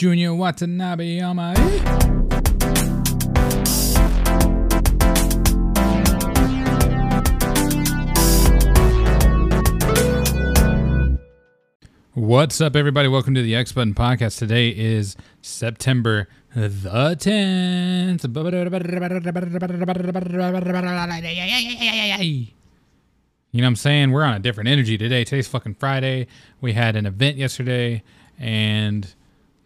Junior Watanabe on my. What's up, everybody? Welcome to the X Button Podcast. Today is September the 10th. You know what I'm saying? We're on a different energy today. Today's fucking Friday. We had an event yesterday, and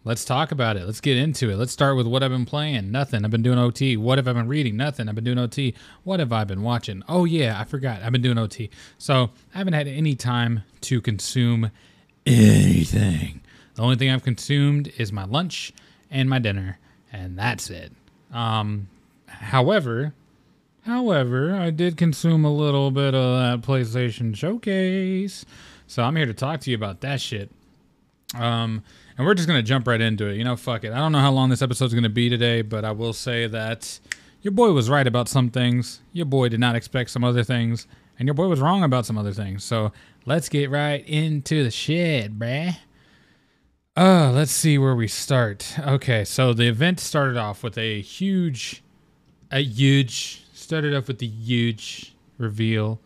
let's talk about it. Let's get into it. Let's start with what I've been playing. Nothing. I've been doing OT. What have I been reading? Nothing. I've been doing OT. What have I been watching? Oh, yeah, I forgot. I've been doing OT. So I haven't had any time to consume anything. The only thing I've consumed is my lunch and my dinner, and that's it. Um, however, however, I did consume a little bit of that PlayStation Showcase, so I'm here to talk to you about that shit. Um, and we're just gonna jump right into it. You know, fuck it. I don't know how long this episode's gonna be today, but I will say that your boy was right about some things. Your boy did not expect some other things, and your boy was wrong about some other things. So let's get right into the shit, bruh. Uh, let's see where we start. Okay, so the event started off with a huge, a huge, started off with the huge reveal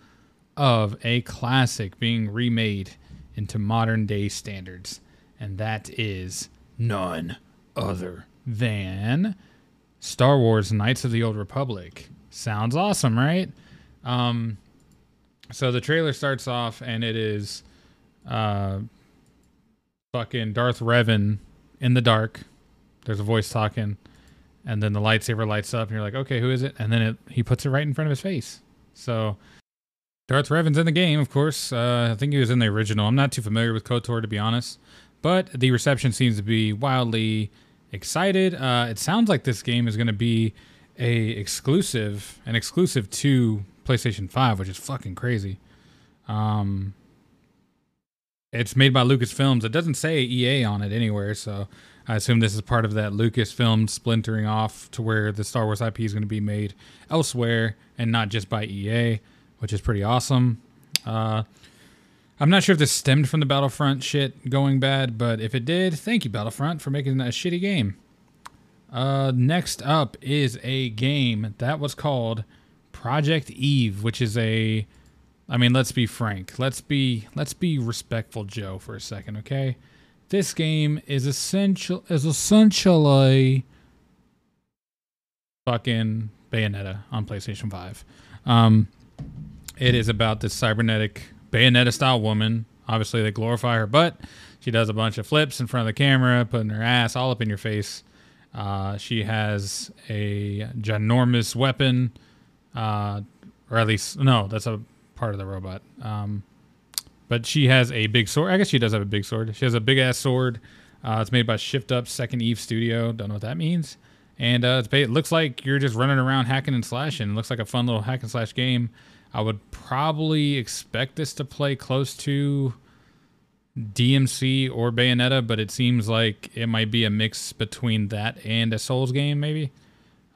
of a classic being remade into modern day standards, and that is none other than Star Wars Knights of the Old Republic. Sounds awesome, right? Um, so the trailer starts off and it is uh fucking Darth Revan in the dark. There's a voice talking and then the lightsaber lights up and you're like, "Okay, who is it?" And then it, he puts it right in front of his face. So Darth Revan's in the game, of course. Uh, I think he was in the original. I'm not too familiar with KOTOR to be honest, but the reception seems to be wildly excited. Uh, it sounds like this game is going to be a exclusive, an exclusive to PlayStation 5, which is fucking crazy. Um, it's made by Lucasfilms. It doesn't say EA on it anywhere, so I assume this is part of that Lucasfilm splintering off to where the Star Wars IP is going to be made elsewhere and not just by EA, which is pretty awesome. Uh, I'm not sure if this stemmed from the Battlefront shit going bad, but if it did, thank you, Battlefront, for making a shitty game. Uh, next up is a game that was called Project Eve, which is a I mean, let's be frank. Let's be let's be respectful, Joe, for a second, okay? This game is essential is essentially fucking Bayonetta on PlayStation 5. Um, it is about this cybernetic Bayonetta style woman. Obviously, they glorify her butt. She does a bunch of flips in front of the camera, putting her ass all up in your face. Uh, she has a ginormous weapon, uh, or at least no, that's a part of the robot. Um, but she has a big sword. I guess she does have a big sword. She has a big ass sword. Uh, it's made by Shift Up Second Eve Studio. Don't know what that means. And uh, it looks like you're just running around hacking and slashing. It looks like a fun little hack and slash game. I would probably expect this to play close to DMC or Bayonetta, but it seems like it might be a mix between that and a Souls game, maybe.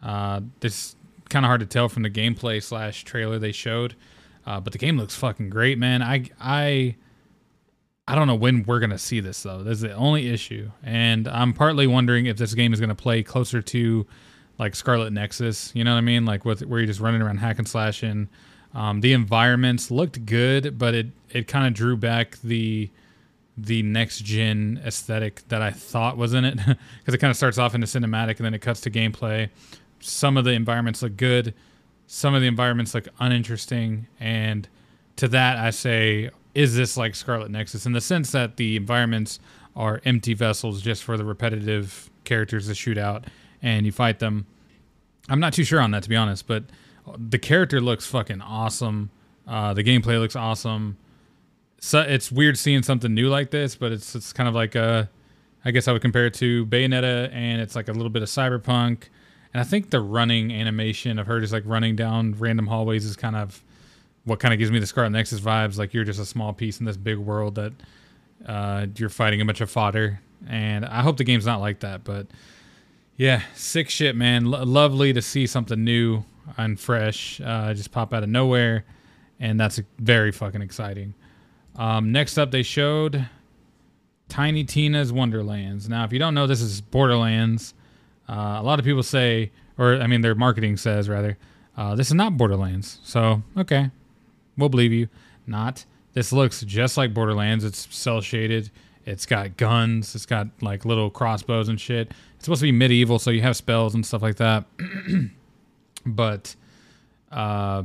Uh, this kind of hard to tell from the gameplay slash trailer they showed, uh, but the game looks fucking great, man. I I I don't know when we're gonna see this though. That's the only issue, and I'm partly wondering if this game is gonna play closer to like Scarlet Nexus. You know what I mean? Like with where you're just running around hack and slashing. Um, the environments looked good, but it it kind of drew back the the next gen aesthetic that I thought was in it because it kind of starts off in a cinematic and then it cuts to gameplay. Some of the environments look good, some of the environments look uninteresting, and to that I say, is this like Scarlet Nexus in the sense that the environments are empty vessels just for the repetitive characters to shoot out and you fight them? I'm not too sure on that to be honest, but the character looks fucking awesome. Uh, the gameplay looks awesome so it's weird seeing something new like this, but it's it's kind of like a, I guess I would compare it to Bayonetta, and it's like a little bit of cyberpunk, and I think the running animation of her just like running down random hallways is kind of what kind of gives me the Scarlet Nexus vibes. Like you're just a small piece in this big world that uh, you're fighting a bunch of fodder, and I hope the game's not like that. But yeah, sick shit, man. L- lovely to see something new and fresh uh, just pop out of nowhere, and that's very fucking exciting. Um, next up, they showed Tiny Tina's Wonderlands. Now, if you don't know, this is Borderlands. Uh, a lot of people say, or I mean, their marketing says rather, uh, this is not Borderlands. So, okay, we'll believe you. Not. This looks just like Borderlands. It's cell shaded. It's got guns. It's got like little crossbows and shit. It's supposed to be medieval, so you have spells and stuff like that. but uh,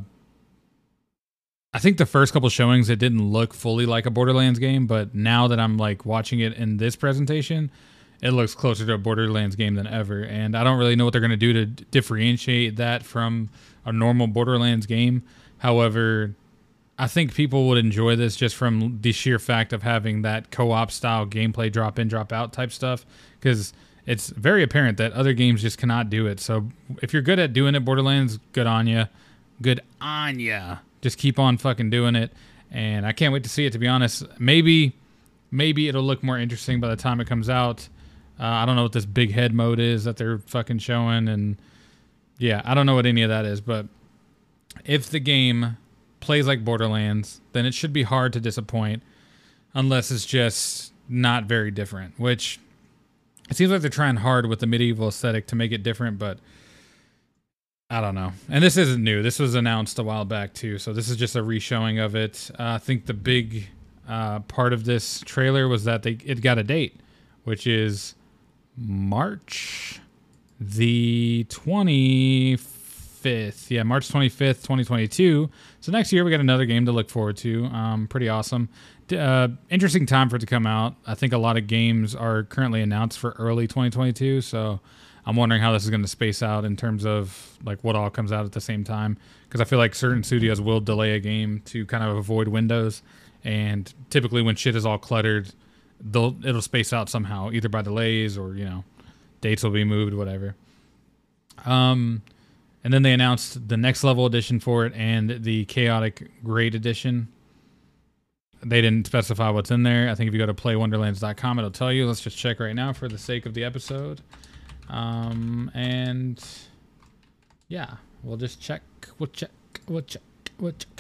I think the first couple showings it didn't look fully like a Borderlands game, but now that I'm like watching it in this presentation, it looks closer to a Borderlands game than ever. And I don't really know what they're going to do to differentiate that from a normal Borderlands game. However, I think people would enjoy this just from the sheer fact of having that co-op style gameplay drop in drop out type stuff because it's very apparent that other games just cannot do it. So if you're good at doing it Borderlands, good on you. Good on ya. Just keep on fucking doing it and I can't wait to see it to be honest. Maybe maybe it'll look more interesting by the time it comes out. Uh, I don't know what this big head mode is that they're fucking showing and yeah, I don't know what any of that is, but if the game plays like Borderlands, then it should be hard to disappoint unless it's just not very different, which it seems like they're trying hard with the medieval aesthetic to make it different, but I don't know. And this isn't new. This was announced a while back too, so this is just a reshowing of it. Uh, I think the big uh, part of this trailer was that they it got a date, which is March the 25th 25th. Yeah, March 25th, 2022. So next year we got another game to look forward to. Um, pretty awesome. Uh, interesting time for it to come out. I think a lot of games are currently announced for early 2022. So I'm wondering how this is going to space out in terms of like what all comes out at the same time. Because I feel like certain studios will delay a game to kind of avoid windows. And typically when shit is all cluttered, they'll it'll space out somehow, either by delays or you know dates will be moved, whatever. Um, and then they announced the next level edition for it and the chaotic great edition. They didn't specify what's in there. I think if you go to playwonderlands.com, it'll tell you. Let's just check right now for the sake of the episode. Um, and yeah, we'll just check. We'll check. We'll check. We'll check.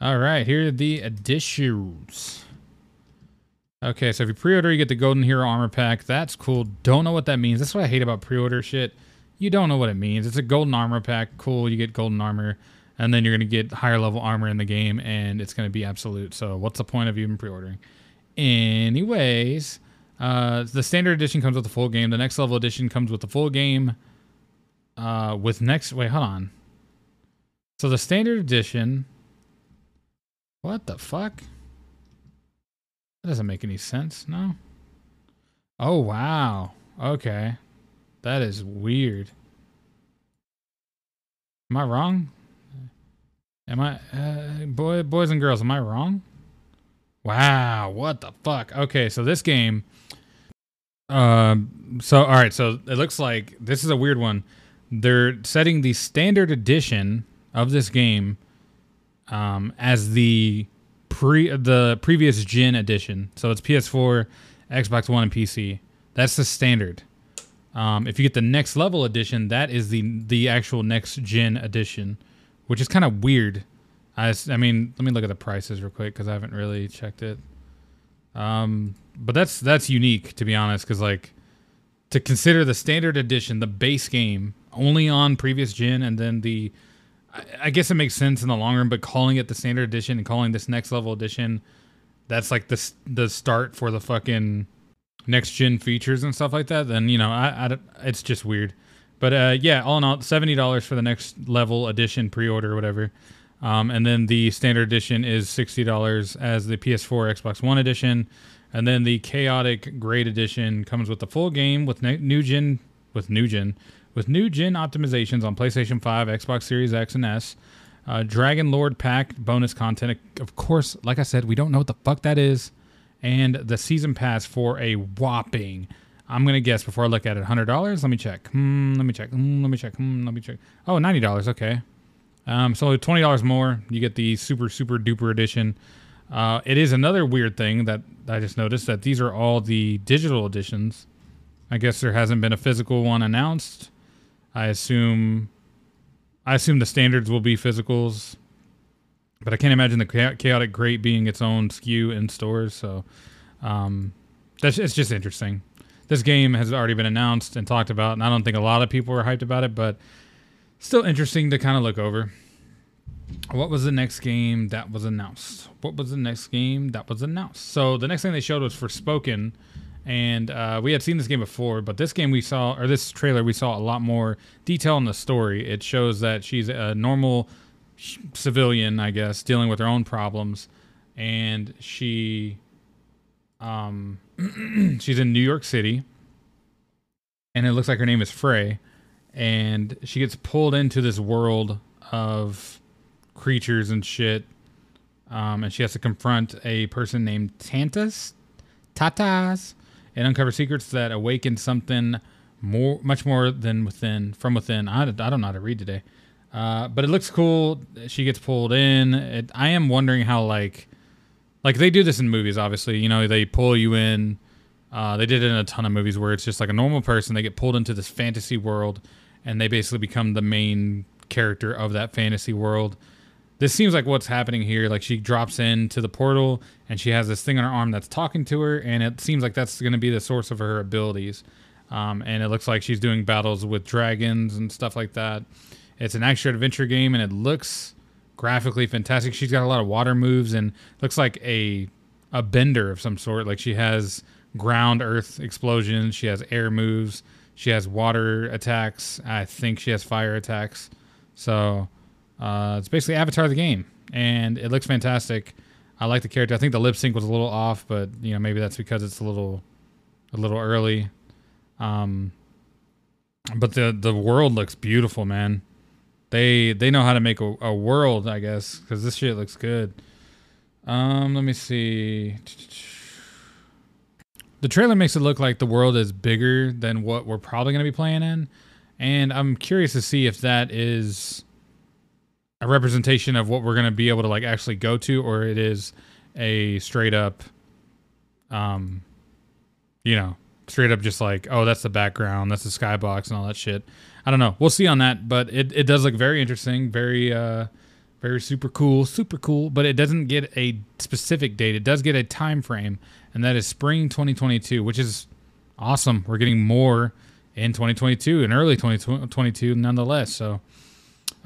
All right, here are the additions. Okay, so if you pre-order, you get the Golden Hero Armor Pack. That's cool. Don't know what that means. That's what I hate about pre-order shit. You don't know what it means. It's a Golden Armor Pack. Cool, you get Golden Armor, and then you're to get higher level armor in the game, and it's to be absolute. So what's the point of even pre-ordering? Anyways, uh, the Standard Edition comes with the full game. The Next Level Edition comes with the full game. Uh, with next... Wait, hold on. So the Standard Edition... What the fuck? That doesn't make any sense, no? Oh, wow. Okay. That is weird. Am I wrong? Am I, uh, boy, boys and girls, am I wrong? Wow, what the fuck? Okay, so this game, um, so, all right, so it looks like this is a weird one. They're setting the standard edition of this game um, as the pre the previous gen edition. So it's PS4, Xbox One, and PC. That's the standard. Um, if you get the next level edition, that is the the actual next gen edition, which is kind of weird. I, I mean, let me look at the prices real quick because I haven't really checked it. Um, but that's that's unique to be honest, because like to consider the standard edition, the base game only on previous gen, and then the I guess it makes sense in the long run, but calling it the standard edition and calling this next level edition, that's like the the start for the fucking next gen features and stuff like that. Then you know, I, I it's just weird. But uh, yeah, all in all, seventy dollars for the next level edition pre-order or whatever, um, and then the standard edition is sixty dollars as the PS4, Xbox One edition, and then the chaotic great edition comes with the full game with new gen with new gen with new gen optimizations on PlayStation 5, Xbox Series X and S. Uh, Dragon Lord pack bonus content. Of course, like I said, we don't know what the fuck that is. And the season pass for a whopping, I'm to guess before I look at it, $100. Let me check. Hmm, let me check. Hmm, let me check. Hmm, let me check. Oh, $90. Okay. Um, so $20 more. You get the super, super duper edition. Uh, it is another weird thing that I just noticed that these are all the digital editions. I guess there hasn't been a physical one announced. I assume I assume the standards will be physicals. But I can't imagine the chaotic great being its own SKU in stores. So um, that's it's just interesting. This game has already been announced and talked about, and I don't think a lot of people were hyped about it, but still interesting to kind of look over. What was the next game that was announced? What was the next game that was announced? So the next thing they showed was Forspoken, and uh, we had seen this game before, but this game we saw, or this trailer, we saw a lot more detail in the story. It shows that she's a normal civilian, I guess, dealing with her own problems, and she, um, she's in New York City, and it looks like her name is Frey, and she gets pulled into this world of creatures and shit. Um, and she has to confront a person named Tantas, Tatas, and uncover secrets that awaken something more, much more than within, from within. I, I don't know how to read today, uh, but it looks cool. She gets pulled in. It, I am wondering how like, like they do this in movies. Obviously, you know they pull you in. Uh, they did it in a ton of movies where it's just like a normal person. They get pulled into this fantasy world, and they basically become the main character of that fantasy world this seems like what's happening here. Like she drops into the portal and she has this thing on her arm that's talking to her, and it seems like that's going to be the source of her abilities. Um, and it looks like she's doing battles with dragons and stuff like that. It's an action adventure game, and it looks graphically fantastic. She's got a lot of water moves and looks like a a bender of some sort. Like she has ground earth explosions, she has air moves, she has water attacks. I think she has fire attacks. So uh, it's basically Avatar the game, and it looks fantastic. I like the character. I think the lip sync was a little off, but you know maybe that's because it's a little a little early. Um, but the the world looks beautiful, man. They they know how to make a, a world, I guess, because this shit looks good. Um, let me see. The trailer makes it look like the world is bigger than what we're probably going to be playing in, and I'm curious to see if that is a representation of what we're going to be able to like actually go to or it is a straight up um you know straight up just like oh that's the background that's the skybox and all that shit i don't know we'll see on that but it, it does look very interesting very uh very super cool super cool but it doesn't get a specific date it does get a time frame and that is spring 2022 which is awesome we're getting more in 2022 and early 2022 nonetheless so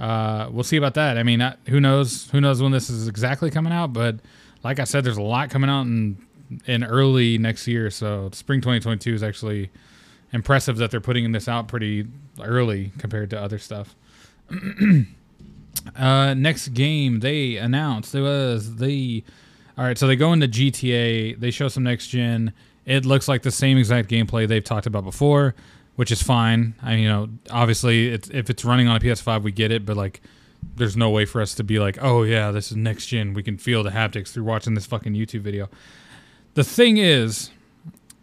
uh, we'll see about that. I mean, who knows? Who knows when this is exactly coming out? But like I said, there's a lot coming out in in early next year. So spring 2022 is actually impressive that they're putting this out pretty early compared to other stuff. uh, next game they announced it was the all right. So they go into GTA. They show some next gen. It looks like the same exact gameplay they've talked about before which is fine. I mean, you know, obviously, it's, if it's running on a PS5, we get it, but like, there's no way for us to be like, oh yeah, this is next gen. We can feel the haptics through watching this fucking YouTube video. The thing is,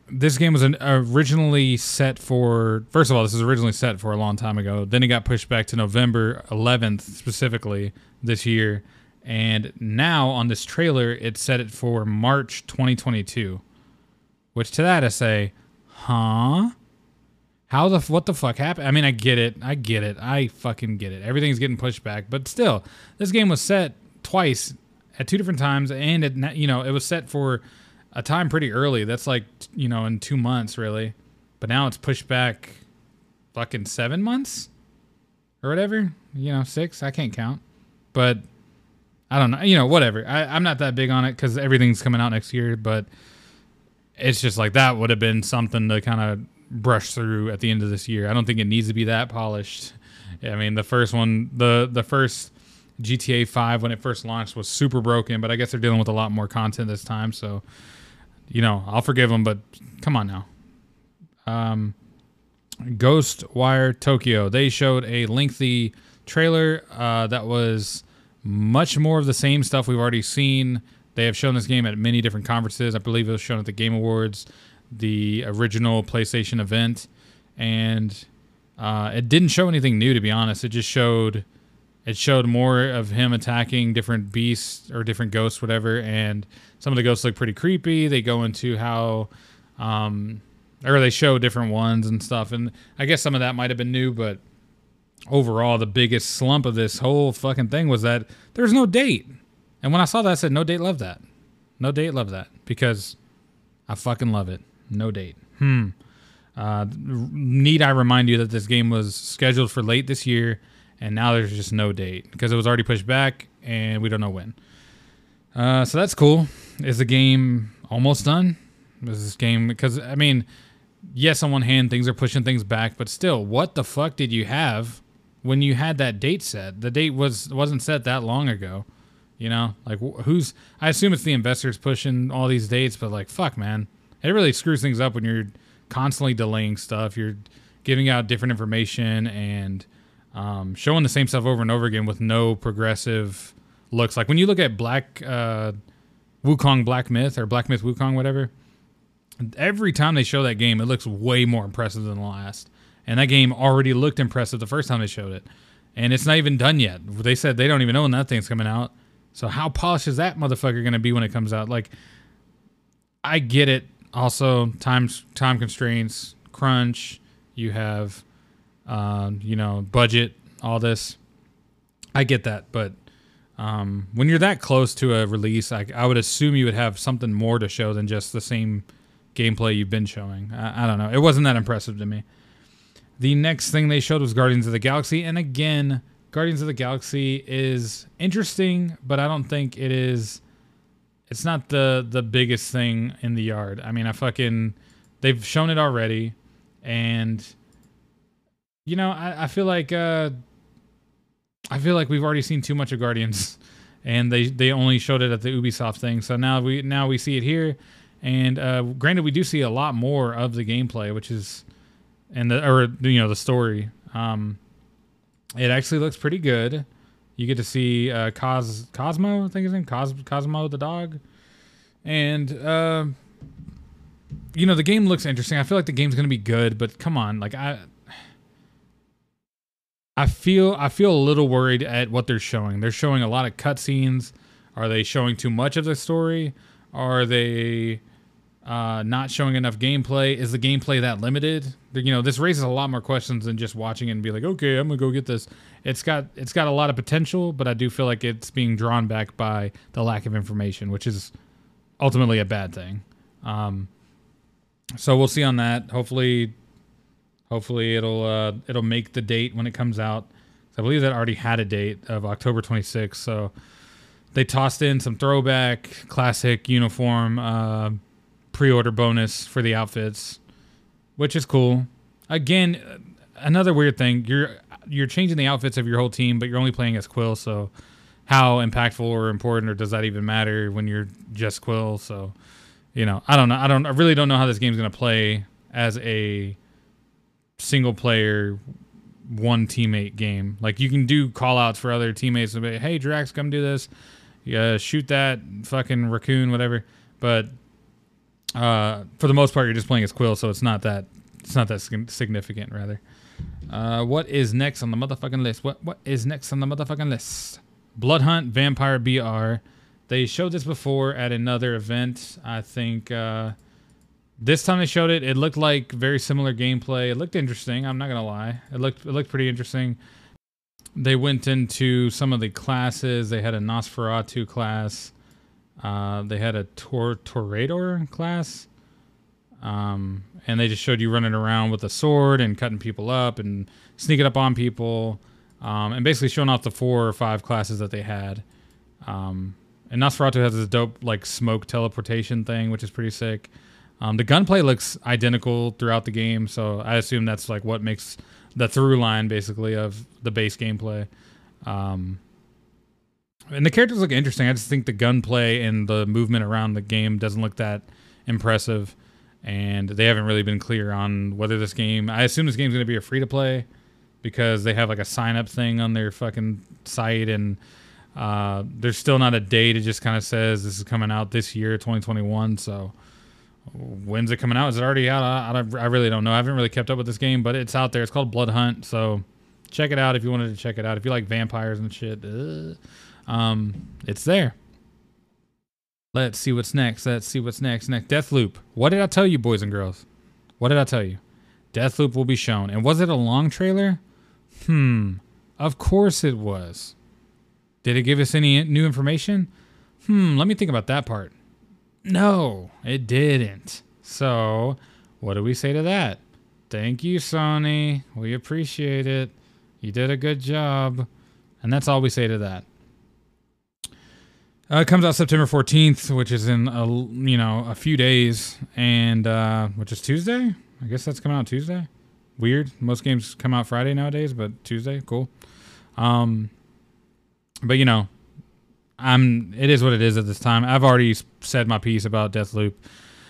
this game was an, originally set for. First of all, this was originally set for a long time ago. Then it got pushed back to November 11th, specifically this year. And now on this trailer, it set it for March 2022. Which to that I say, huh? How the what the fuck happened? I mean, I get it. I get it. I fucking get it. Everything's getting pushed back, but still, this game was set twice at two different times, and it you know it was set for a time pretty early. That's like you know in two months really, but now it's pushed back, fucking seven months, or whatever. You know, six. I can't count, but I don't know. You know, whatever. I, I'm not that big on it because everything's coming out next year, but it's just like that would have been something to kind of brush through at the end of this year. I don't think it needs to be that polished. I mean, the first one, the the first GTA 5 when it first launched was super broken, but I guess they're dealing with a lot more content this time, so you know, I'll forgive them, but come on now. Um Ghostwire Tokyo. They showed a lengthy trailer uh, that was much more of the same stuff we've already seen. They have shown this game at many different conferences. I believe it was shown at the Game Awards the original PlayStation event, and uh, it didn't show anything new. To be honest, it just showed it showed more of him attacking different beasts or different ghosts, whatever. And some of the ghosts look pretty creepy. They go into how, um, or they show different ones and stuff. And I guess some of that might have been new, but overall, the biggest slump of this whole fucking thing was that there's no date. And when I saw that, I said, "No date, love that. No date, love that." Because I fucking love it. No date. Hmm. Uh, need I remind you that this game was scheduled for late this year, and now there's just no date because it was already pushed back, and we don't know when. Uh, so that's cool. Is the game almost done? Is this game because I mean, yes, on one hand things are pushing things back, but still, what the fuck did you have when you had that date set? The date was wasn't set that long ago. You know, like who's? I assume it's the investors pushing all these dates, but like, fuck, man, it really screws things up when you're constantly delaying stuff. You're giving out different information and um, showing the same stuff over and over again with no progressive looks. Like when you look at Black uh, Wukong Black Myth or Black Myth Wukong, whatever. Every time they show that game, it looks way more impressive than the last. And that game already looked impressive the first time they showed it. And it's not even done yet. They said they don't even know when that thing's coming out. So how polished is that motherfucker going to be when it comes out? Like, I get it. Also, time time constraints, crunch. You have, um, you know, budget, all this. I get that, but um, when you're that close to a release, I, I, would assume you would have something more to show than just the same gameplay you've been showing. I, I don't know. It wasn't that impressive to me. The next thing they showed was Guardians of the Galaxy, and again, Guardians of the Galaxy is interesting, but I don't think it is. It's not the the biggest thing in the yard. I mean, I fucking they've shown it already, and you know, I, I feel like uh, I feel like we've already seen too much of Guardians, and they they only showed it at the Ubisoft thing. So now we now we see it here, and uh, granted, we do see a lot more of the gameplay, which is and the or you know the story. Um, it actually looks pretty good. You get to see uh, Cos Cosmo, I think his name Cos Cosmo the dog, and uh, you know the game looks interesting. I feel like the game's gonna be good, but come on, like I. I feel I feel a little worried at what they're showing. They're showing a lot of cutscenes. Are they showing too much of the story? Are they uh, not showing enough gameplay? Is the gameplay that limited? You know, this raises a lot more questions than just watching it and be like, okay, I'm gonna go get this. It's got it's got a lot of potential, but I do feel like it's being drawn back by the lack of information, which is ultimately a bad thing. Um, so we'll see on that. Hopefully, hopefully it'll uh, it'll make the date when it comes out. I believe that already had a date of October 26th. So they tossed in some throwback classic uniform. Uh, pre-order bonus for the outfits, which is cool. Again, another weird thing you're you're changing the outfits of your whole team, but you're only playing as Quill. So, how impactful or important, or does that even matter when you're just Quill? So, you know, I don't know. I don't. I really don't know how this game's gonna play as a single player one teammate game. Like you can do call outs for other teammates and be, hey Drax, come do this. Yeah, shoot that fucking raccoon, whatever. But uh, for the most part, you're just playing as Quill, so it's not that it's not that significant. Rather, uh, what is next on the motherfucking list? What what is next on the motherfucking list? Blood Hunt Vampire BR. They showed this before at another event. I think uh, this time they showed it. It looked like very similar gameplay. It looked interesting. I'm not gonna lie. It looked it looked pretty interesting. They went into some of the classes. They had a Nosferatu class. Uh, they had a tor- Toreador class. Um, and they just showed you running around with a sword and cutting people up and sneaking up on people. Um, and basically showing off the four or five classes that they had. Um, and Nosferatu has this dope like smoke teleportation thing, which is pretty sick. Um, the gunplay looks identical throughout the game, so I assume that's like what makes the through line basically of the base gameplay. Um, and the characters look interesting. I just think the gunplay and the movement around the game doesn't look that impressive, and they haven't really been clear on whether this game. I assume this game's going to be a free to play because they have like a sign up thing on their fucking site, and uh, there's still not a date. It just kind of says this is coming out this year, 2021. So when's it coming out? Is it already out? I, I, I really don't know. I haven't really kept up with this game, but it's out there. It's called Blood Hunt. So check it out if you wanted to check it out. If you like vampires and shit. Uh, um, it's there. Let's see what's next. Let's see what's next. Next, Deathloop. What did I tell you, boys and girls? What did I tell you? Deathloop will be shown. And was it a long trailer? Hmm. Of course it was. Did it give us any new information? Hmm, let me think about that part. No, it didn't. So, what do we say to that? Thank you, Sony. We appreciate it. You did a good job. And that's all we say to that. Uh, it comes out September 14th, which is in a you know a few days, and uh, which is Tuesday. I guess that's coming out Tuesday. Weird. Most games come out Friday nowadays, but Tuesday, cool. Um, but you know, I'm. It is what it is at this time. I've already said my piece about Deathloop.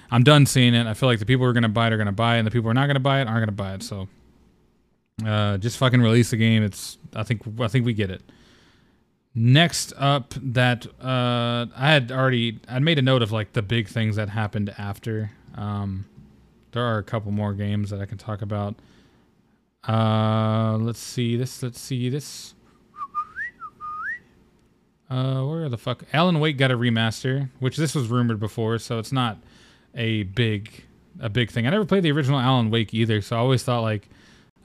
I'm done seeing it. I feel like the people who are gonna buy it are gonna buy it, and the people who are not gonna buy it aren't gonna buy it. So, uh, just fucking release the game. It's. I think. I think we get it. Next up, that uh, I had already I made a note of like the big things that happened after. Um, there are a couple more games that I can talk about. Uh, let's see this. Let's see this. Uh, where the fuck? Alan Wake got a remaster, which this was rumored before, so it's not a big a big thing. I never played the original Alan Wake either, so I always thought like,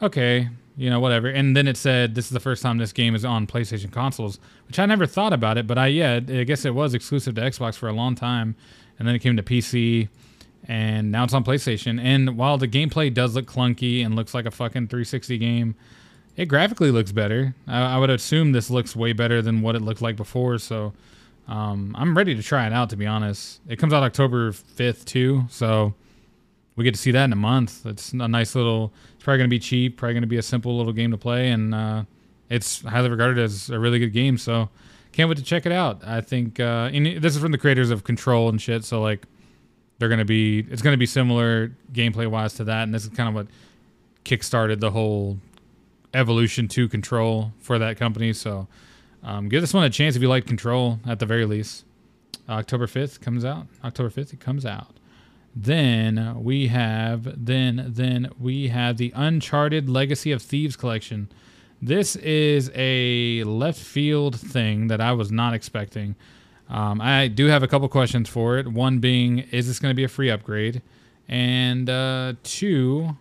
okay, you know, whatever. And then it said this is the first time this game is on PlayStation consoles, which I never thought about it, but I yeah, I guess it was exclusive to Xbox for a long time, and then it came to PC, and now it's on PlayStation. And while the gameplay does look clunky and looks like a fucking 360 game, it graphically looks better. I, I would assume this looks way better than what it looked like before, so. Um, I'm ready to try it out. To be honest, it comes out October 5th too, so we get to see that in a month. It's a nice little. It's probably going to be cheap. Probably going to be a simple little game to play, and uh, it's highly regarded as a really good game. So can't wait to check it out. I think uh, this is from the creators of Control and shit. So like they're going to be. It's going to be similar gameplay wise to that, and this is kind of what kickstarted the whole evolution to Control for that company. So um, give this one a chance if you like Control at the very least. October 5th comes out. October 5th it comes out. Then we have then then we have the Uncharted Legacy of Thieves collection. This is a left field thing that I was not expecting. Um, I do have a couple questions for it. One being, is this going to be a free upgrade? And uh, two,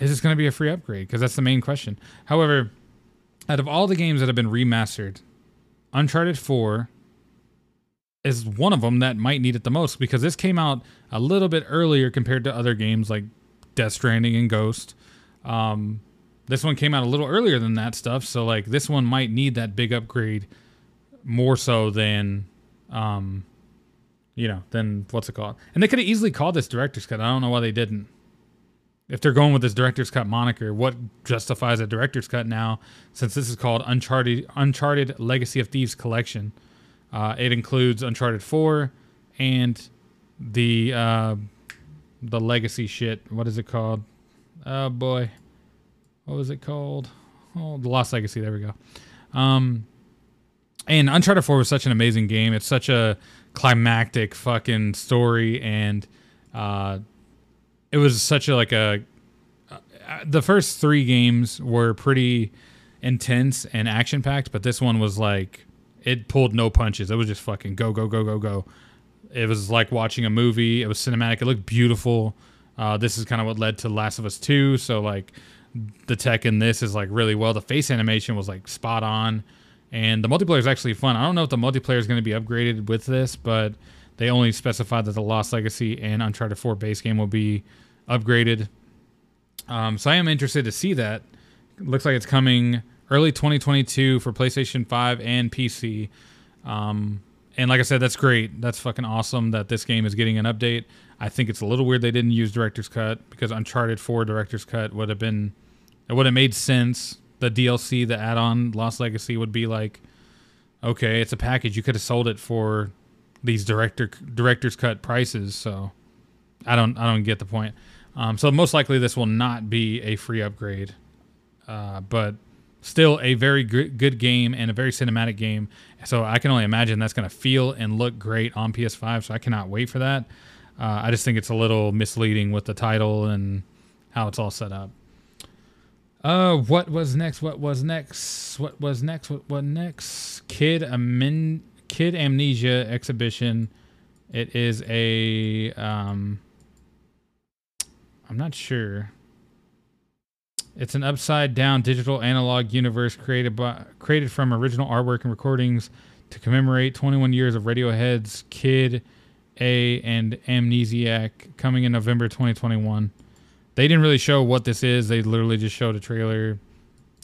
is this going to be a free upgrade? Because that's the main question. However, out of all the games that have been remastered, Uncharted 4 is one of them that might need it the most because this came out a little bit earlier compared to other games like Death Stranding and Ghost. Um, this one came out a little earlier than that stuff, so like this one might need that big upgrade more so than, um, you know, than what's it called? And they could have easily called this director's cut. I don't know why they didn't. If they're going with this director's cut moniker, what justifies a director's cut now? Since this is called Uncharted Uncharted Legacy of Thieves Collection. Uh, it includes Uncharted 4 and the uh, the legacy shit. What is it called? Oh boy, what was it called? Oh, the Lost Legacy. There we go. Um, and Uncharted 4 was such an amazing game. It's such a climactic fucking story, and uh, it was such a like a. Uh, the first three games were pretty intense and action packed, but this one was like it pulled no punches. It was just fucking go, go, go, go, go. It was like watching a movie. It was cinematic. It looked beautiful. Uh, this is kind of what led to Last of Us 2. So, like, the tech in this is like really well. The face animation was like spot on. And the multiplayer is actually fun. I don't know if the multiplayer is going to be upgraded with this, but they only specified that the Lost Legacy and Uncharted 4 base game will be upgraded. Um, so I am interested to see that. Looks like it's coming early 2022 for PlayStation 5 and PC. Um, and like I said, that's great. That's fucking awesome that this game is getting an update. I think it's a little weird they didn't use Director's Cut because Uncharted 4 Director's Cut would have been, it would have made sense. The DLC, the add on Lost Legacy would be like, okay, it's a package. You could have sold it for these director director's cut prices. So I don't I don't get the point. Um, so most likely this will not be a free upgrade. Uh, but still a very good game and a very cinematic game. So I can only imagine that's going to feel and look great on PS5. So I cannot wait for that. Uh, I just think it's a little misleading with the title and how it's all set up. Uh, what was next? What was next? What was next? What was next? Kid Amin- Kid A Mnesia exhibition. It is a um. I'm not sure. It's an upside down digital analog universe created by created from original artwork and recordings to commemorate 21 years of Radiohead's Kid A and Amnesiac coming in November 2021. They didn't really show what this is. They literally just showed a trailer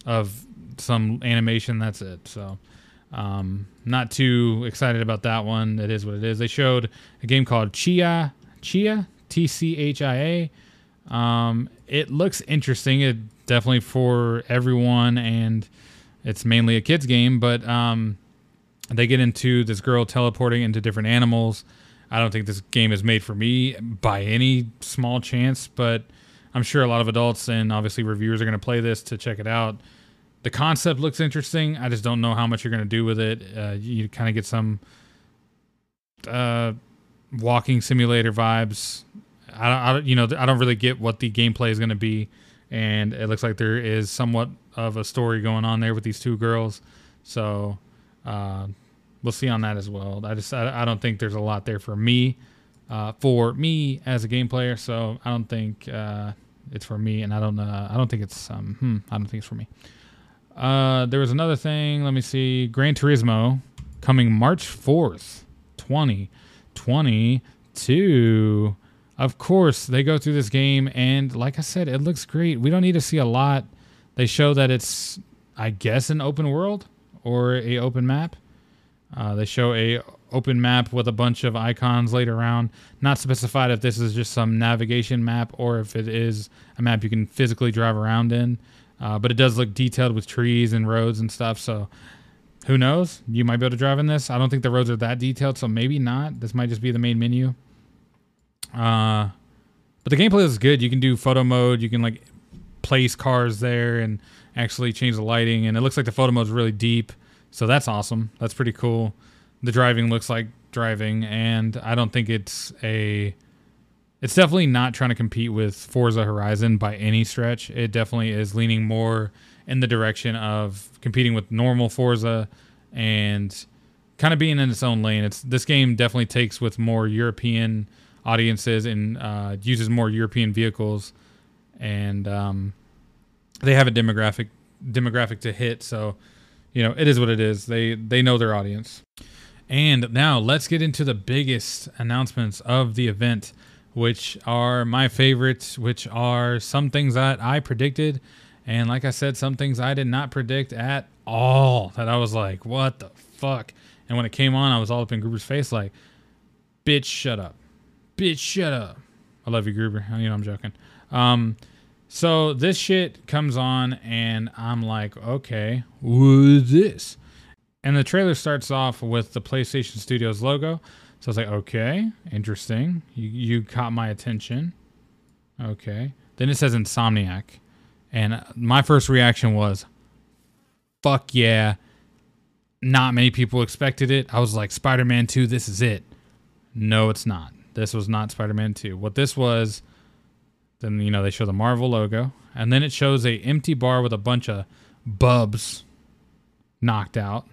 of some animation. That's it. So, um, not too excited about that one. It is what it is. They showed a game called Tchia, Tchia, T C H I A. Um, it looks interesting. It definitely for everyone, and it's mainly a kids game. But um, they get into this girl teleporting into different animals. I don't think this game is made for me by any small chance, but I'm sure a lot of adults and obviously reviewers are going to play this to check it out. The concept looks interesting. I just don't know how much you're going to do with it. Uh, you kind of get some uh, walking simulator vibes. I don't, I don't, you know, I don't really get what the gameplay is going to be, and it looks like there is somewhat of a story going on there with these two girls. So uh, we'll see on that as well. I just I, I don't think there's a lot there for me, uh, for me as a game player. So I don't think uh, it's for me, and I don't uh, I don't think it's um hmm, I don't think it's for me. Uh, there was another thing. Let me see. Gran Turismo coming March fourth, twenty twenty two. Of course, they go through this game, and like I said, it looks great. We don't need to see a lot. They show that it's, I guess, an open world or a open map. Uh, they show a open map with a bunch of icons laid around. Not specified if this is just some navigation map or if it is a map you can physically drive around in. Uh, but it does look detailed with trees and roads and stuff. So who knows? You might be able to drive in this. I don't think the roads are that detailed, so maybe not. This might just be the main menu. Uh, but the gameplay is good. You can do photo mode. You can like place cars there and actually change the lighting. And it looks like the photo mode is really deep. So that's awesome. That's pretty cool. The driving looks like driving, and I don't think it's a. It's definitely not trying to compete with Forza Horizon by any stretch. It definitely is leaning more in the direction of competing with normal Forza and kind of being in its own lane. It's this game definitely takes with more European audiences and uh, uses more European vehicles, and um, they have a demographic demographic to hit. So you know, it is what it is. They they know their audience. And now let's get into the biggest announcements of the event, which are my favorites, which are some things that I predicted. And like I said, some things I did not predict at all. That I was like, what the fuck? And when it came on, I was all up in Gruber's face, like, bitch, shut up. Bitch, shut up. I love you, Gruber. You know, I'm joking. Um, so this shit comes on, and I'm like, okay, what is this? And the trailer starts off with the PlayStation Studios logo. So I was like, okay, interesting. You, you caught my attention. Okay. Then it says Insomniac. And uh, my first reaction was, fuck yeah. Not many people expected it. I was like, Spider Man 2, this is it. No, it's not. This was not Spider Man 2. What this was then you know they show the Marvel logo, and then it shows a empty bar with a bunch of bubs knocked out.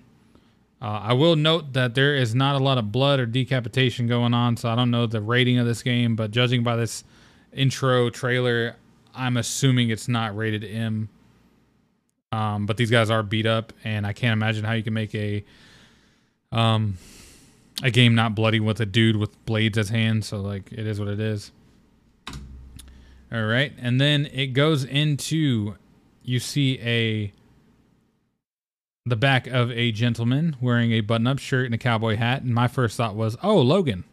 Uh, I will note that there is not a lot of blood or decapitation going on, so I don't know the rating of this game, but judging by this intro trailer, I'm assuming it's not rated M. Um, but these guys are beat up, and I can't imagine how you can make a um, a game not bloody with a dude with blades as hands. So like, it is what it is. All right. And then it goes into you see a the back of a gentleman wearing a button-up shirt and a cowboy hat and my first thought was, "Oh, Logan."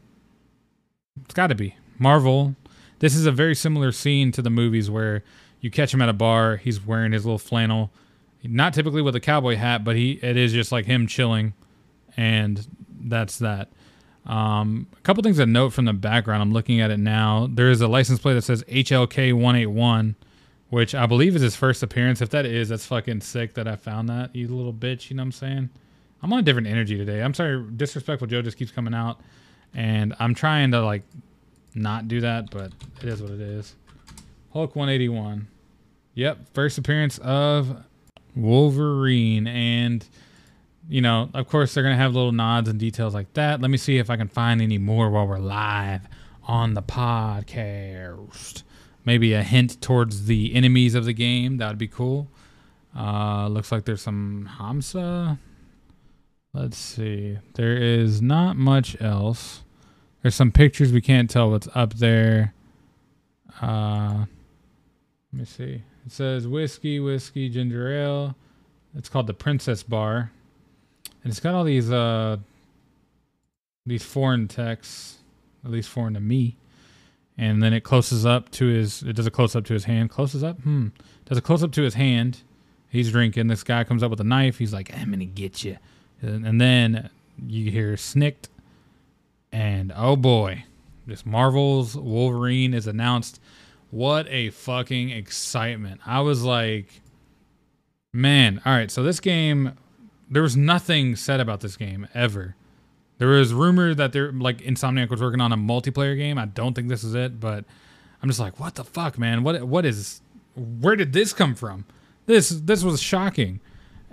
It's got to be. Marvel. This is a very similar scene to the movies where you catch him at a bar, he's wearing his little flannel, not typically with a cowboy hat, but he it is just like him chilling and that's that. Um, a couple things to note from the background. I'm looking at it now. There is a license plate that says HLK 181, which I believe is his first appearance. If that is, that's fucking sick that I found that. You little bitch. You know what I'm saying? I'm on a different energy today. I'm sorry. Disrespectful Joe just keeps coming out, and I'm trying to like not do that, but it is what it is. Hulk 181. Yep, first appearance of Wolverine and you know, of course, they're going to have little nods and details like that. Let me see if I can find any more while we're live on the podcast. Maybe a hint towards the enemies of the game. That would be cool. Uh, looks like there's some Hamsa. Let's see. There is not much else. There's some pictures we can't tell what's up there. Uh, let me see. It says whiskey, whiskey, ginger ale. It's called the Princess Bar, and it's got all these uh these foreign texts, at least foreign to me. And then it closes up to his. It does a close up to his hand. Closes up. Hmm. Does a close up to his hand. He's drinking. This guy comes up with a knife. He's like, "I'm gonna get you," and, then you hear snicked, and oh boy, this Marvel's Wolverine is announced. What a fucking excitement! I was like, man, all right. So this game, there was nothing said about this game ever. There was rumor that they're like Insomniac was working on a multiplayer game. I don't think this is it, but I'm just like, what the fuck, man? What what is? Where did this come from? This this was shocking,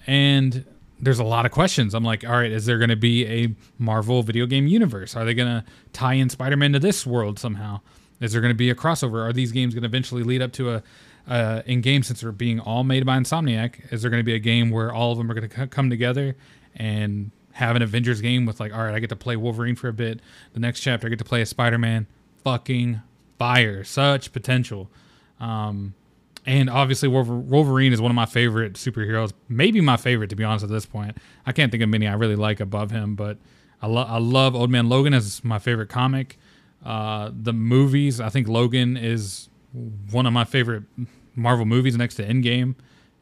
and there's a lot of questions. I'm like, all right, is there going to be a Marvel video game universe? Are they going to tie in Spider-Man to this world somehow? Is there going to be a crossover? Are these games going to eventually lead up to a uh, in game since they're being all made by Insomniac? Is there going to be a game where all of them are going to c- come together and have an Avengers game with like, all right, I get to play Wolverine for a bit. The next chapter, I get to play a Spider-Man. Fucking fire, such potential. Um, and obviously, Wolverine is one of my favorite superheroes. Maybe my favorite, to be honest, at this point. I can't think of many I really like above him, but I, lo- I love Old Man Logan as my favorite comic. Uh, the movies, I think Logan is one of my favorite Marvel movies next to Endgame.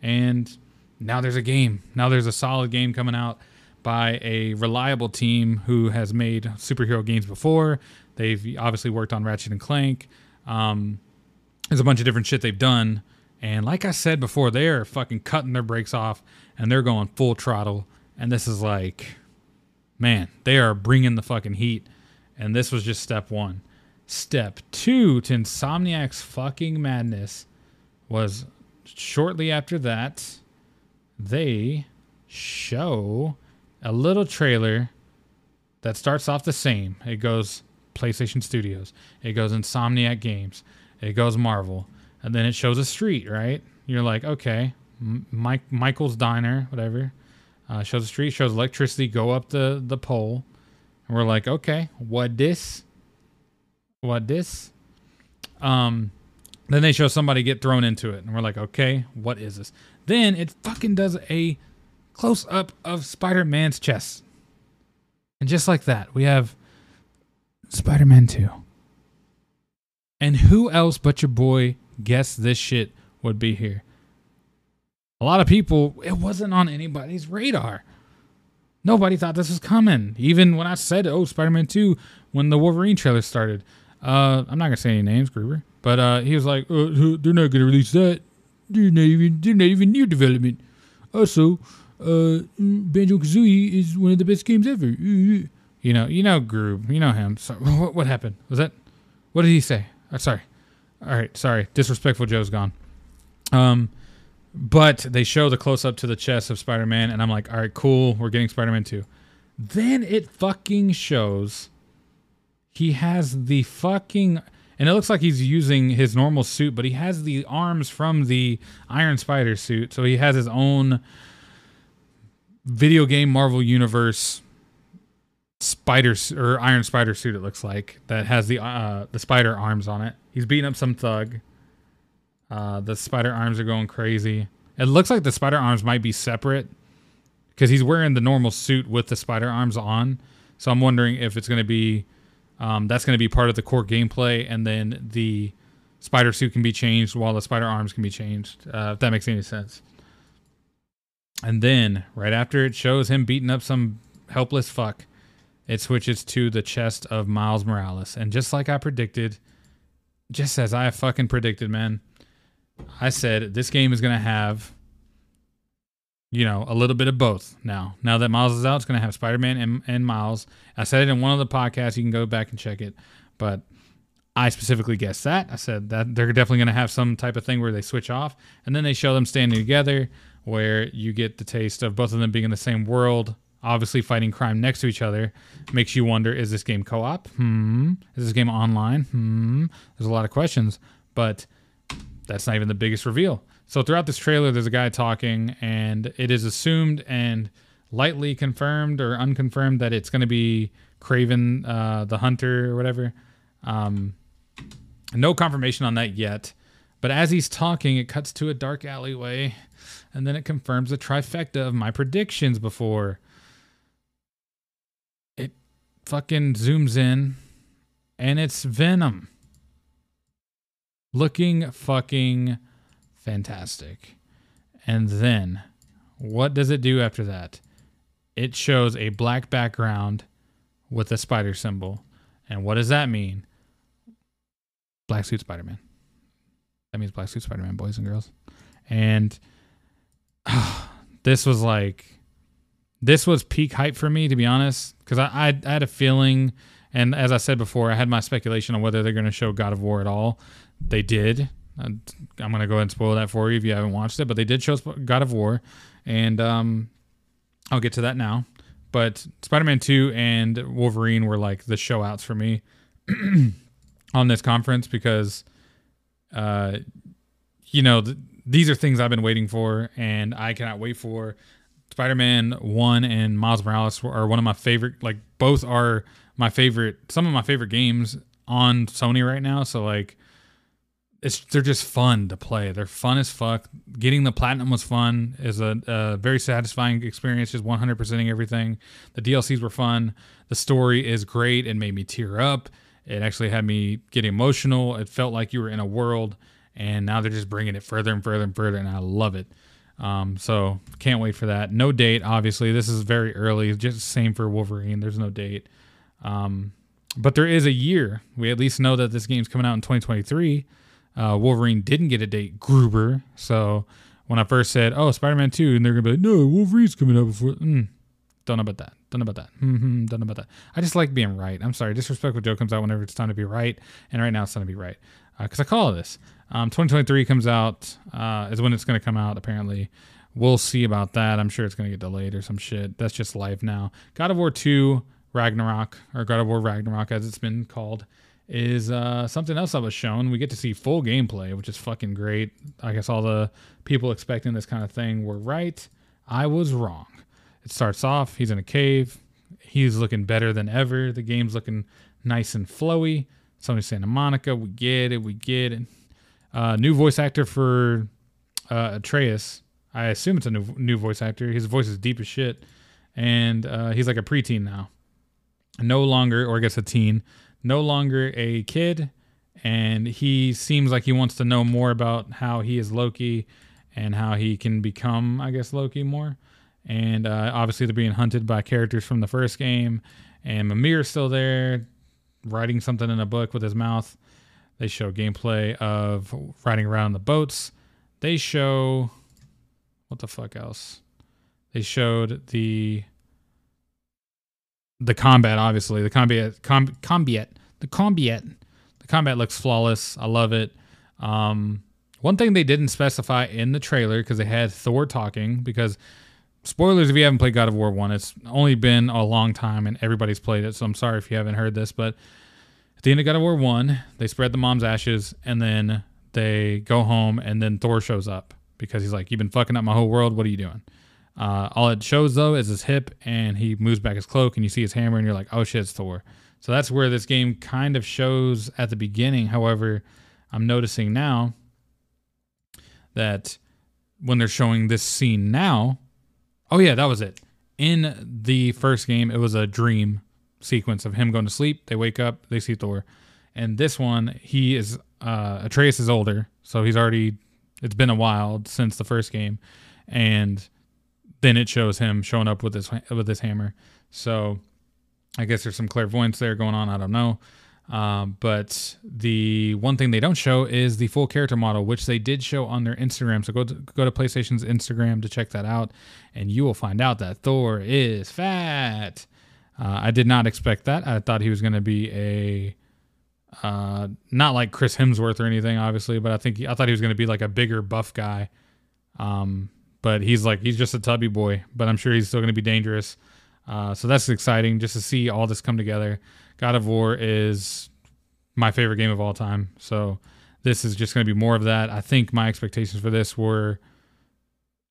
And now there's a game. Now there's a solid game coming out by a reliable team who has made superhero games before. They've obviously worked on Ratchet and Clank. Um, there's a bunch of different shit they've done. And like I said before, they are fucking cutting their brakes off and they're going full throttle. And this is like, man, they are bringing the fucking heat. And this was just step one. Step two to Insomniac's fucking madness was shortly after that, they show a little trailer that starts off the same. It goes PlayStation Studios, it goes Insomniac Games, it goes Marvel, and then it shows a street, right? You're like, okay, Mike Michael's Diner, whatever. Uh, shows a street, shows electricity go up the the pole, and we're like, okay, what this? What this? Um, then they show somebody get thrown into it, and we're like, okay, what is this? Then it fucking does a close up of Spider Man's chest, and just like that, we have Spider Man Two. And who else but your boy guess this shit would be here. A lot of people, it wasn't on anybody's radar. Nobody thought this was coming. Even when I said, oh, Spider Man 2, when the Wolverine trailer started. Uh, I'm not going to say any names, Gruber. But uh, he was like, uh, they're not going to release that. They're not even, they're not even near development. Also, uh, Banjo Kazooie is one of the best games ever. You know, you know Groob. You know him. So, what, what happened? Was that? What did he say? Uh, sorry. All right, sorry. Disrespectful Joe's gone. Um, but they show the close up to the chest of Spider Man, and I'm like, all right, cool. We're getting Spider Man 2. Then it fucking shows he has the fucking. And it looks like he's using his normal suit, but he has the arms from the Iron Spider suit. So he has his own video game Marvel Universe spider or iron spider suit it looks like that has the uh the spider arms on it. He's beating up some thug. Uh the spider arms are going crazy. It looks like the spider arms might be separate because he's wearing the normal suit with the spider arms on. So i'm wondering if it's going to be um that's going to be part of the core gameplay and then the spider suit can be changed while the spider arms can be changed uh, if that makes any sense and then right after it shows him beating up some helpless fuck it switches to the chest of Miles Morales. And just like I predicted, just as I fucking predicted, man, I said this game is going to have, you know, a little bit of both now. Now that Miles is out, it's going to have Spider Man and, and Miles. I said it in one of the podcasts. You can go back and check it. But I specifically guessed that. I said that they're definitely going to have some type of thing where they switch off. And then they show them standing together where you get the taste of both of them being in the same world obviously fighting crime next to each other makes you wonder is this game co-op? Hmm. Is this game online? Hmm. There's a lot of questions but that's not even the biggest reveal. So throughout this trailer there's a guy talking and it is assumed and lightly confirmed or unconfirmed that it's going to be Kraven uh, the Hunter or whatever. Um, no confirmation on that yet. But as he's talking, it cuts to a dark alleyway, and then it confirms the trifecta of my predictions before. It fucking zooms in, and it's Venom. Looking fucking fantastic. And then, what does it do after that? It shows a black background with a spider symbol. And what does that mean? Black suit Spider Man. That means Black suit Spider Man, boys and girls. And this was like, this was peak hype for me, to be honest, because I, I, I had a feeling, and as I said before, I had my speculation on whether they're going to show God of War at all. They did. I'm going to go ahead and spoil that for you if you haven't watched it, but they did show God of War, and um, I'll get to that now. But Spider Man 2 and Wolverine were like the show outs for me on this conference because, uh, you know, these are things I've been waiting for and I cannot wait for. Spider Man 1 and Miles Morales are one of my favorite, like, both are my favorite, some of my favorite games on Sony right now. So, like, it's they're just fun to play. They're fun as fuck. Getting the platinum was fun. is a, a very satisfying experience. Just 100%ing everything. The DLCs were fun. The story is great. It made me tear up. It actually had me get emotional. It felt like you were in a world, and now they're just bringing it further and further and further, and I love it. Um, so can't wait for that. No date, obviously. This is very early. Just same for Wolverine. There's no date. Um, but there is a year. We at least know that this game's coming out in 2023. Uh, Wolverine didn't get a date, Gruber. So when I first said, "Oh, Spider-Man 2," and they're gonna be like, "No, Wolverine's coming out before." Mm, don't know about that. Don't know about that. Mm-hmm, don't know about that. I just like being right. I'm sorry. Disrespectful Joe comes out whenever it's time to be right, and right now it's time to be right because uh, I call this. Um, 2023 comes out uh, is when it's gonna come out. Apparently, we'll see about that. I'm sure it's gonna get delayed or some shit. That's just life now. God of War 2 Ragnarok or God of War Ragnarok as it's been called is uh, something else that was shown. We get to see full gameplay, which is fucking great. I guess all the people expecting this kind of thing were right. I was wrong. It starts off, he's in a cave. He's looking better than ever. The game's looking nice and flowy. Somebody's Santa Monica. We get it. We get it. Uh, new voice actor for uh, Atreus. I assume it's a new, new voice actor. His voice is deep as shit. And uh, he's like a preteen now. No longer, or I guess a teen no longer a kid, and he seems like he wants to know more about how he is Loki and how he can become, I guess, Loki more. And uh, obviously, they're being hunted by characters from the first game, and Mimir's still there, writing something in a book with his mouth. They show gameplay of riding around the boats. They show what the fuck else? They showed the the combat, obviously, the combat, com- combat, the combat, the combat looks flawless. I love it. Um, one thing they didn't specify in the trailer because they had Thor talking because spoilers if you haven't played God of War 1 it's only been a long time and everybody's played it so I'm sorry if you haven't heard this but at the end of God of War 1 they spread the mom's ashes and then they go home and then Thor shows up because he's like you've been fucking up my whole world what are you doing uh, all it shows though is his hip, and he moves back his cloak, and you see his hammer, and you're like, oh shit, it's Thor. So that's where this game kind of shows at the beginning. However, I'm noticing now that when they're showing this scene now, oh yeah, that was it. In the first game, it was a dream sequence of him going to sleep. They wake up, they see Thor, and this one, he is uh, Atreus is older, so he's already. It's been a while since the first game, and then it shows him showing up with his with his hammer. So I guess there's some clairvoyance there going on. I don't know. Um, but the one thing they don't show is the full character model, which they did show on their Instagram. So go to, go to PlayStation's Instagram to check that out, and you will find out that Thor is fat. Uh, I did not expect that. I thought he was going to be a uh, not like Chris Hemsworth or anything, obviously, but I think he, I thought he was going to be like a bigger buff guy. Um, but he's like he's just a tubby boy, but I'm sure he's still going to be dangerous. Uh, so that's exciting just to see all this come together. God of War is my favorite game of all time, so this is just going to be more of that. I think my expectations for this were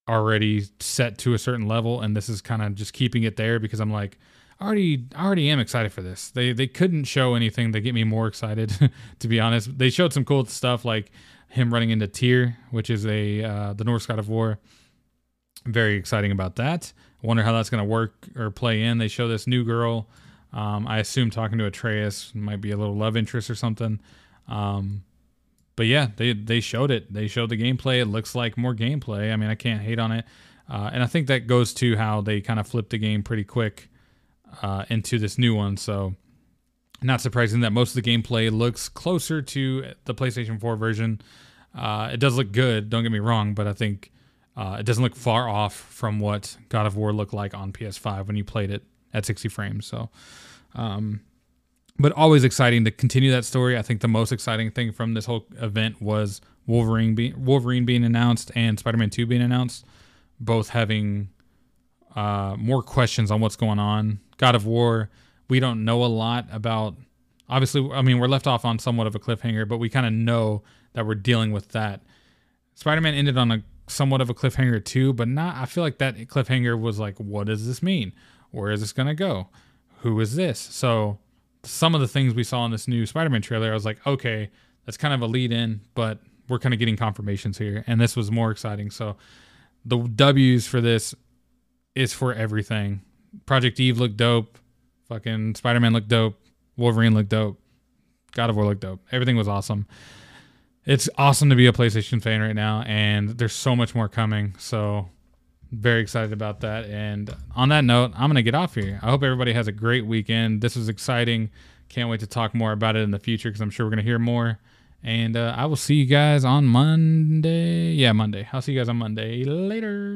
already set to a certain level, and this is kind of just keeping it there because I'm like, I already, I already am excited for this. They they couldn't show anything to get me more excited, to be honest. They showed some cool stuff like him running into Tyr, which is a uh, the Norse god of war. Very exciting about that. I wonder how that's going to work or play in. They show this new girl. Um, I assume talking to Atreus might be a little love interest or something. Um, but yeah, they they showed it. They showed the gameplay. It looks like more gameplay. I mean, I can't hate on it. Uh, and I think that goes to how they kind of flipped the game pretty quick uh, into this new one. So not surprising that most of the gameplay looks closer to the PlayStation 4 version. Uh, it does look good, don't get me wrong, but I think uh, it doesn't look far off from what God of War looked like on PS5 when you played it at 60 frames. So, um, but always exciting to continue that story. I think the most exciting thing from this whole event was Wolverine, being Wolverine being announced and Spider-Man 2 being announced, both having uh, more questions on what's going on. God of War, we don't know a lot about. Obviously, I mean, we're left off on somewhat of a cliffhanger, but we kind of know that we're dealing with that. Spider-Man ended on a somewhat of a cliffhanger too, but not. I feel like that cliffhanger was like, what does this mean? Where is this gonna go? Who is this? So some of the things we saw in this new Spider-Man trailer, I was like, okay, that's kind of a lead in, but we're kind of getting confirmations here, and this was more exciting. So the W's for this is for everything. Project Eve looked dope. Fucking Spider-Man looked dope. Wolverine looked dope. God of War looked dope. Everything was awesome. It's awesome to be a PlayStation fan right now, and there's so much more coming. So very excited about that. And on that note, I'm going to get off here. I hope everybody has a great weekend. This was exciting. Can't wait to talk more about it in the future because I'm sure we're going to hear more. And uh, I will see you guys on Monday. Yeah, Monday. I'll see you guys on Monday. Later.